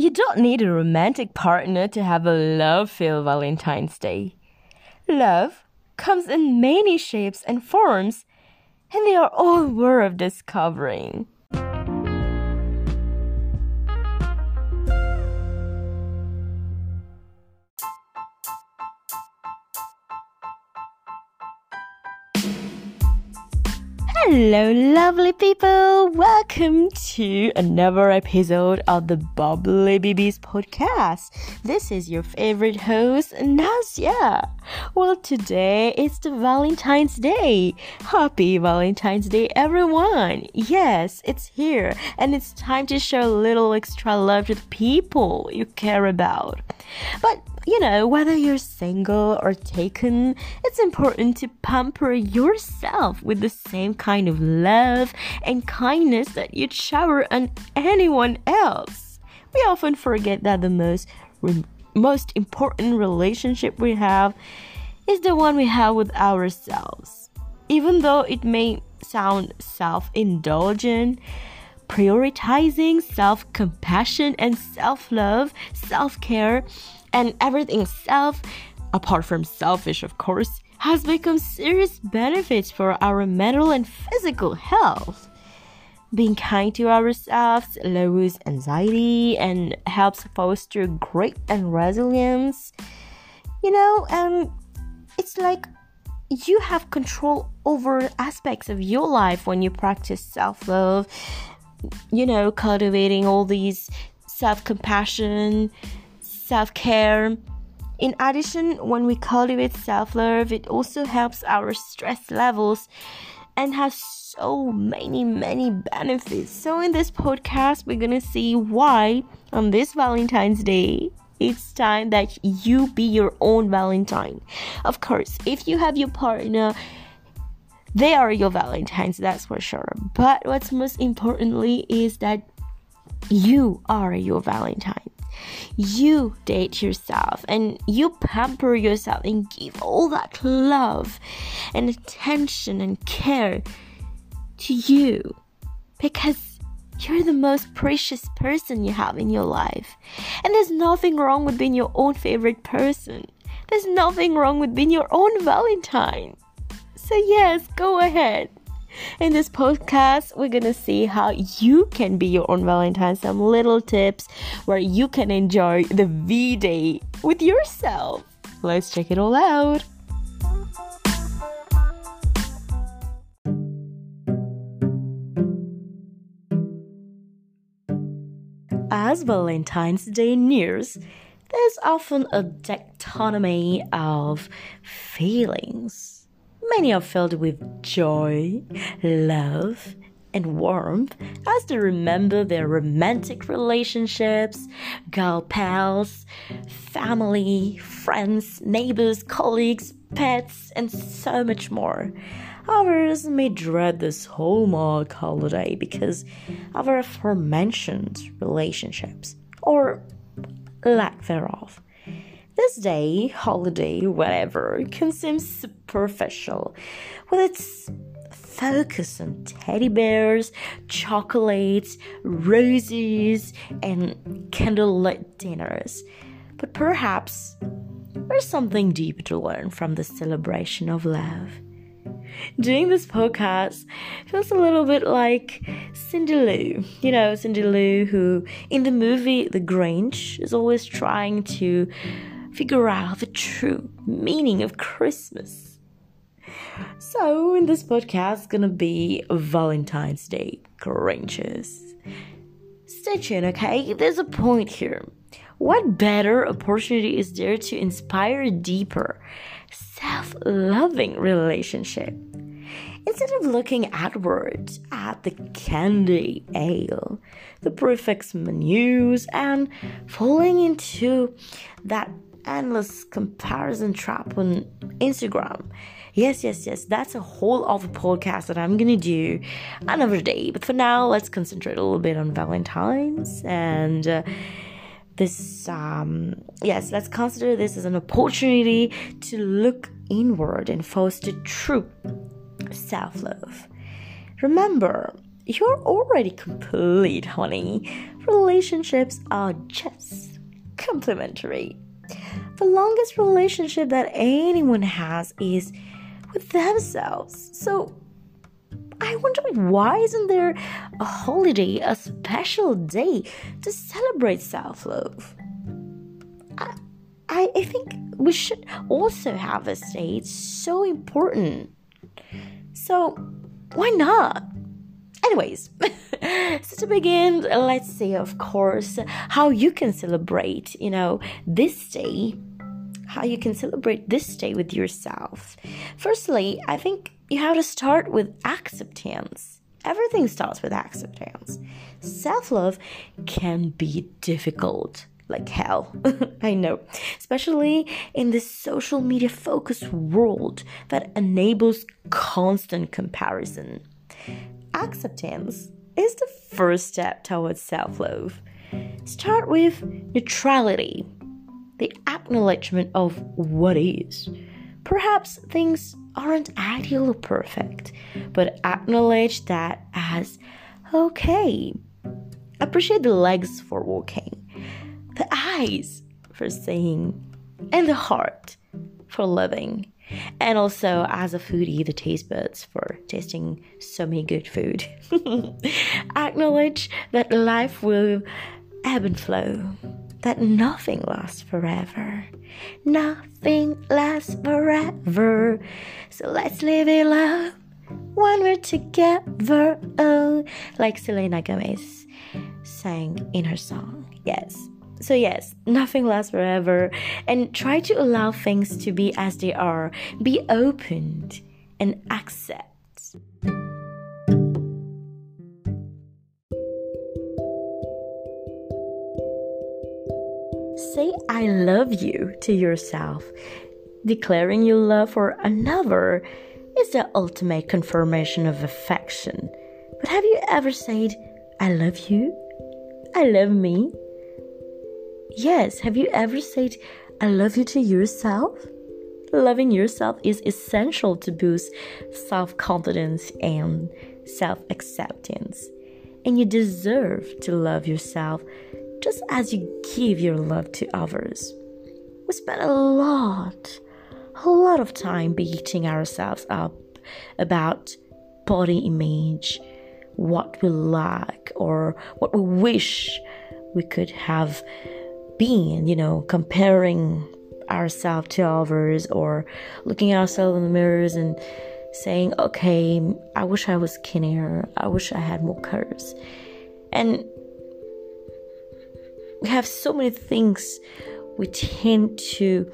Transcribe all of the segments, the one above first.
You don't need a romantic partner to have a love filled Valentine's Day. Love comes in many shapes and forms, and they are all worth discovering. Hello, lovely people. Welcome to another episode of the Bubbly Babies podcast. This is your favorite host, Nazia. Well, today is the Valentine's Day. Happy Valentine's Day, everyone. Yes, it's here, and it's time to show a little extra love to the people you care about. But you know, whether you're single or taken, it's important to pamper yourself with the same kind of love and kindness that you'd shower on anyone else. We often forget that the most most important relationship we have is the one we have with ourselves. Even though it may sound self-indulgent, prioritizing self compassion and self love, self care, and everything self, apart from selfish, of course, has become serious benefits for our mental and physical health. Being kind to ourselves lowers anxiety and helps foster grit and resilience. You know, and it's like you have control over aspects of your life when you practice self love, you know, cultivating all these self compassion, self care. In addition, when we cultivate self love, it also helps our stress levels and has so many, many benefits. So, in this podcast, we're gonna see why on this Valentine's Day it's time that you be your own Valentine. Of course, if you have your partner, they are your Valentines, that's for sure. But what's most importantly is that you are your Valentine. You date yourself and you pamper yourself and give all that love and attention and care to you because you're the most precious person you have in your life. And there's nothing wrong with being your own favorite person. There's nothing wrong with being your own Valentine. So, yes, go ahead. In this podcast, we're gonna see how you can be your own Valentine, some little tips where you can enjoy the V Day with yourself. Let's check it all out. As Valentine's Day nears, there's often a dichotomy of feelings Many are filled with joy, love, and warmth as they remember their romantic relationships, girl pals, family, friends, neighbors, colleagues, pets, and so much more. Others may dread this Hallmark holiday because of our aforementioned relationships, or lack thereof. This day, holiday, whatever, can seem superficial with its focus on teddy bears, chocolates, roses, and candlelit dinners. But perhaps there's something deeper to learn from the celebration of love. Doing this podcast feels a little bit like Cindy Lou. You know, Cindy Lou, who in the movie The Grinch is always trying to figure out the true meaning of Christmas. So, in this podcast, gonna be Valentine's Day Grinches. Stay tuned, okay? There's a point here. What better opportunity is there to inspire a deeper, self loving relationship? Instead of looking outward at the candy ale, the prix fixe menus, and falling into that endless comparison trap on Instagram. Yes, yes, yes, that's a whole other podcast that I'm gonna do another day. But for now, let's concentrate a little bit on Valentine's and. Uh, this um yes let's consider this as an opportunity to look inward and foster true self-love remember you're already complete, honey. Relationships are just complementary. The longest relationship that anyone has is with themselves. So I wonder why isn't there a holiday, a special day to celebrate self-love? I, I, I think we should also have a day. It's so important. So why not? Anyways, so to begin, let's see, of course, how you can celebrate, you know, this day, how you can celebrate this day with yourself. Firstly, I think you have to start with acceptance. Everything starts with acceptance. Self love can be difficult like hell. I know, especially in this social media focused world that enables constant comparison. Acceptance is the first step towards self love. Start with neutrality, the acknowledgement of what is. Perhaps things aren't ideal or perfect, but acknowledge that as okay. Appreciate the legs for walking, the eyes for seeing, and the heart for living. And also, as a foodie, the taste buds for tasting so many good food. Acknowledge that life will ebb and flow, that nothing lasts forever. Nothing lasts forever. So let's live it love when we're together. Oh, like Selena Gomez sang in her song. Yes. So, yes, nothing lasts forever, and try to allow things to be as they are. Be open and accept. Say, I love you to yourself. Declaring your love for another is the ultimate confirmation of affection. But have you ever said, I love you? I love me? Yes, have you ever said, I love you to yourself? Loving yourself is essential to boost self confidence and self acceptance. And you deserve to love yourself just as you give your love to others. We spend a lot, a lot of time beating ourselves up about body image, what we lack, or what we wish we could have being, you know, comparing ourselves to others or looking ourselves in the mirrors and saying, okay, I wish I was skinnier, I wish I had more curves. And we have so many things we tend to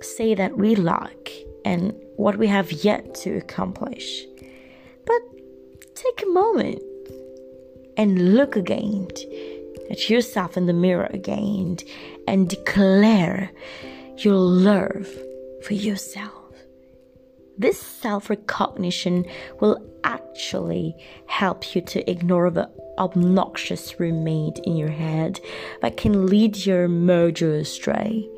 say that we lack and what we have yet to accomplish. But take a moment and look again at yourself in the mirror again and declare your love for yourself. This self recognition will actually help you to ignore the obnoxious roommate in your head that can lead your mojo astray.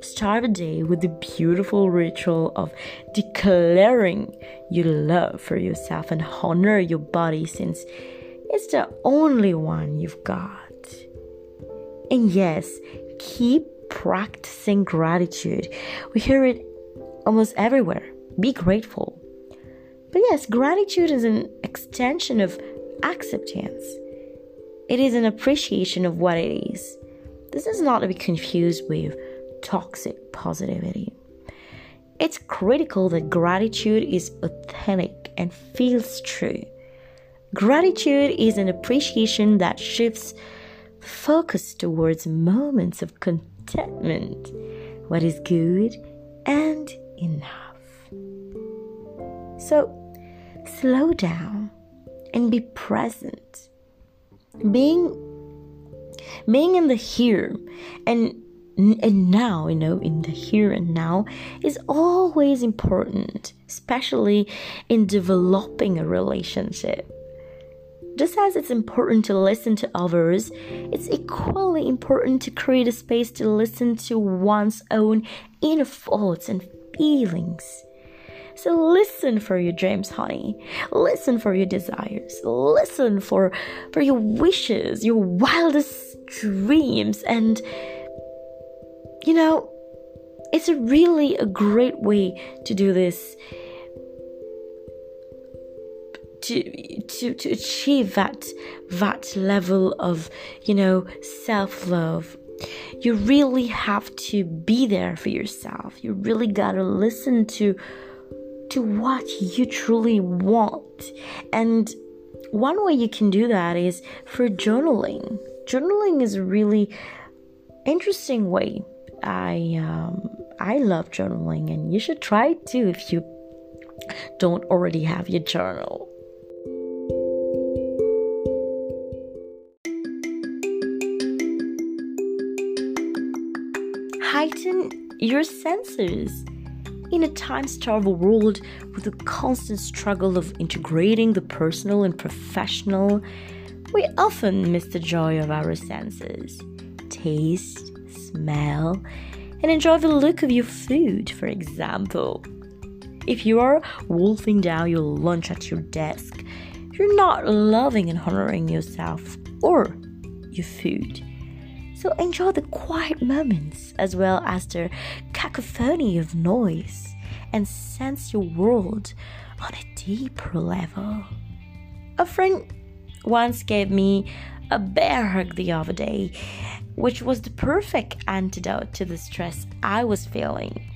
Start the day with the beautiful ritual of declaring your love for yourself and honor your body since it's the only one you've got. And yes, keep practicing gratitude. We hear it almost everywhere. Be grateful. But yes, gratitude is an extension of acceptance. It is an appreciation of what it is. This is not to be confused with toxic positivity. It's critical that gratitude is authentic and feels true. Gratitude is an appreciation that shifts focus towards moments of contentment, what is good and enough. So, slow down and be present. Being being in the here and and now, you know, in the here and now is always important, especially in developing a relationship. Just as it's important to listen to others, it's equally important to create a space to listen to one's own inner thoughts and feelings. So listen for your dreams, honey. Listen for your desires. Listen for for your wishes, your wildest dreams and you know, it's really a great way to do this to to to achieve that that level of you know self-love you really have to be there for yourself. You really got to listen to to what you truly want. And one way you can do that is for journaling. Journaling is a really interesting way. I um i love journaling and you should try it too if you don't already have your journal heighten your senses. In a time starved world with the constant struggle of integrating the personal and professional, we often miss the joy of our senses taste, smell, and enjoy the look of your food, for example. If you are wolfing down your lunch at your desk, you're not loving and honoring yourself or your food. So enjoy the quiet moments as well as the cacophony of noise and sense your world on a deeper level. A friend once gave me a bear hug the other day, which was the perfect antidote to the stress I was feeling.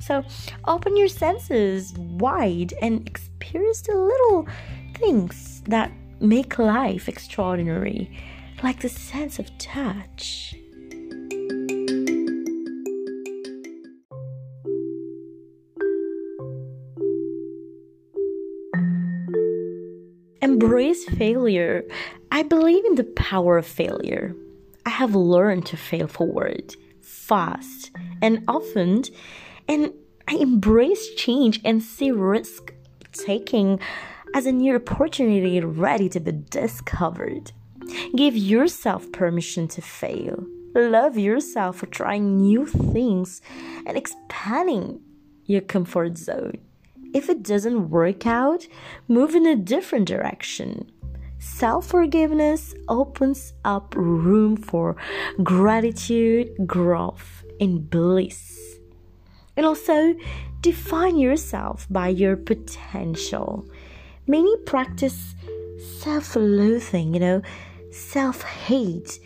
So open your senses wide and experience the little things that make life extraordinary like the sense of touch. Embrace failure. I believe in the power of failure. I have learned to fail forward, fast, and often, and I embrace change and see risk taking as a new opportunity ready to be discovered. Give yourself permission to fail. Love yourself for trying new things and expanding your comfort zone. If it doesn't work out, move in a different direction. Self forgiveness opens up room for gratitude, growth, and bliss. And also, define yourself by your potential. Many practice self loathing, you know, self hate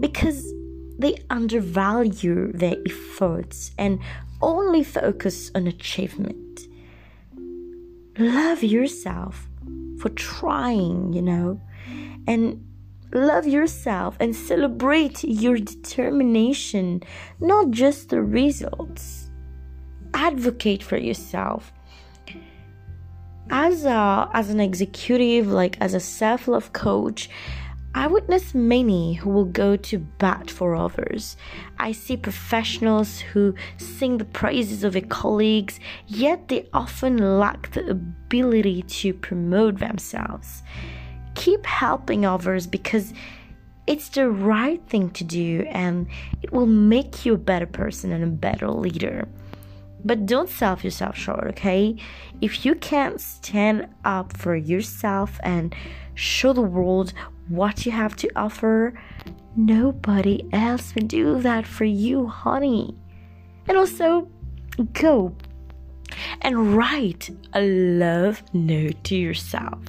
because they undervalue their efforts and only focus on achievement. Love yourself for trying, you know, and love yourself and celebrate your determination, not just the results. Advocate for yourself. As a as an executive, like as a self-love coach, I witness many who will go to bat for others. I see professionals who sing the praises of their colleagues, yet they often lack the ability to promote themselves. Keep helping others because it's the right thing to do and it will make you a better person and a better leader. But don't sell yourself short, okay? If you can't stand up for yourself and show the world what you have to offer, nobody else will do that for you, honey. And also, go and write a love note to yourself.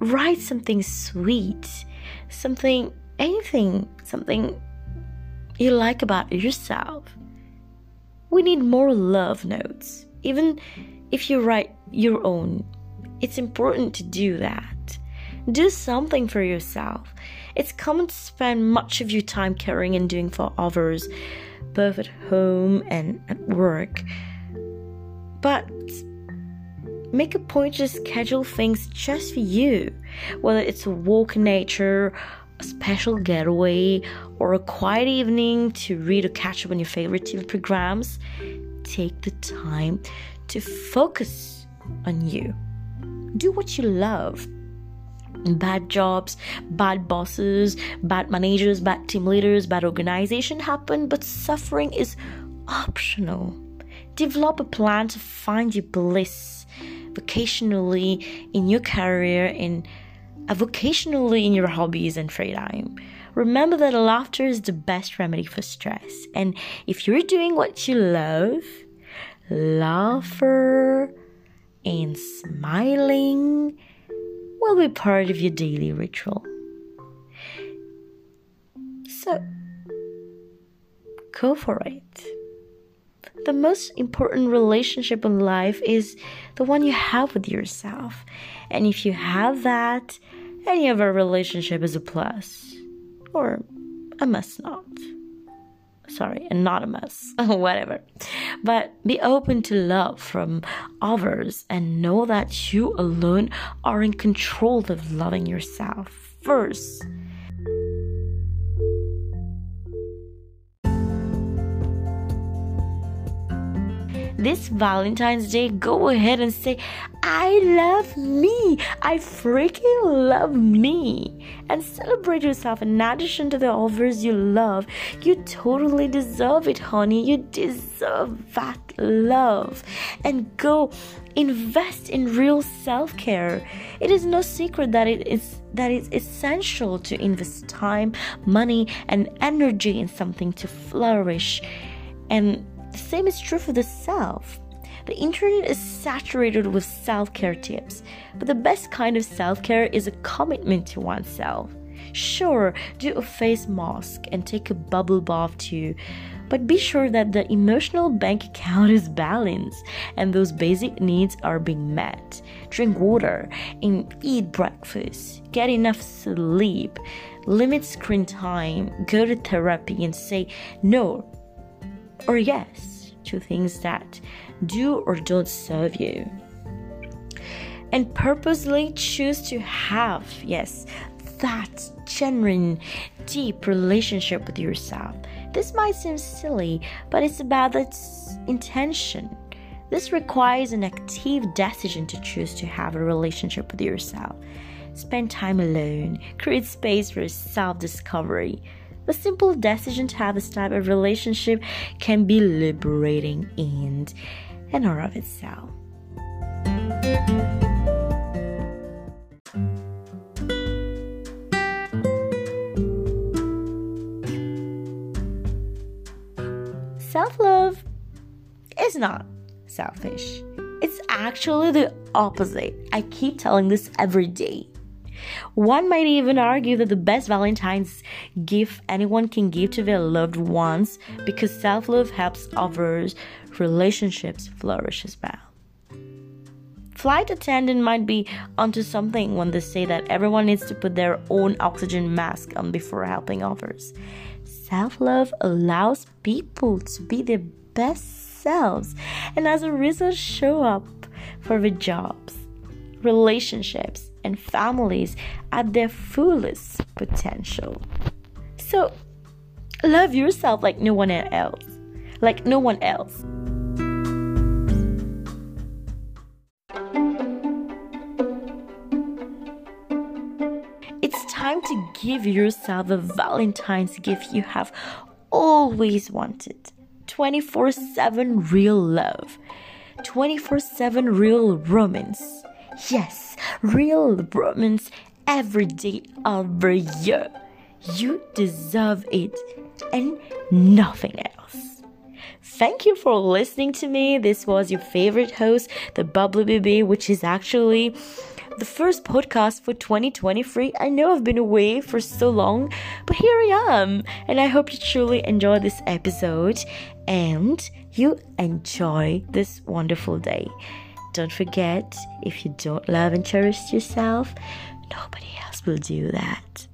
Write something sweet, something, anything, something you like about yourself. We need more love notes. Even if you write your own, it's important to do that. Do something for yourself. It's common to spend much of your time caring and doing for others, both at home and at work. But make a point to schedule things just for you, whether it's a walk in nature, a special getaway, or a quiet evening to read or catch up on your favorite TV programs. Take the time to focus on you do what you love bad jobs, bad bosses, bad managers, bad team leaders, bad organization happen, but suffering is optional. develop a plan to find your bliss vocationally in your career in uh, vocationally in your hobbies and free time. Remember that laughter is the best remedy for stress. And if you're doing what you love, laughter and smiling will be part of your daily ritual. So, go for it. The most important relationship in life is the one you have with yourself. And if you have that, any other relationship is a plus. Or a must not. Sorry, and not a must. Whatever. But be open to love from others and know that you alone are in control of loving yourself first. This Valentine's Day, go ahead and say, I love me. I freaking love me. And celebrate yourself. In addition to the offers you love, you totally deserve it, honey. You deserve that love. And go invest in real self-care. It is no secret that it is that it's essential to invest time, money, and energy in something to flourish. And the same is true for the self. The internet is saturated with self care tips, but the best kind of self care is a commitment to oneself. Sure, do a face mask and take a bubble bath too, but be sure that the emotional bank account is balanced and those basic needs are being met. Drink water and eat breakfast, get enough sleep, limit screen time, go to therapy and say no or yes to things that do or don't serve you. And purposely choose to have, yes, that genuine, deep relationship with yourself. This might seem silly, but it's about its intention. This requires an active decision to choose to have a relationship with yourself. Spend time alone, create space for self discovery, the simple decision to have this type of relationship can be liberating and in or of itself. Self love is not selfish. It's actually the opposite. I keep telling this every day. One might even argue that the best Valentine's gift anyone can give to their loved ones because self love helps others' relationships flourish as well. Flight attendant might be onto something when they say that everyone needs to put their own oxygen mask on before helping others. Self love allows people to be their best selves and as a result show up for their jobs, relationships, and families at their fullest potential. So, love yourself like no one else. Like no one else. It's time to give yourself the Valentine's gift you have always wanted 24 7 real love, 24 7 real romance. Yes, real romance every day of the year. You deserve it and nothing else. Thank you for listening to me. This was your favorite host, the Bubbly Baby, which is actually the first podcast for 2023. I know I've been away for so long, but here I am. And I hope you truly enjoy this episode and you enjoy this wonderful day. Don't forget, if you don't love and cherish yourself, nobody else will do that.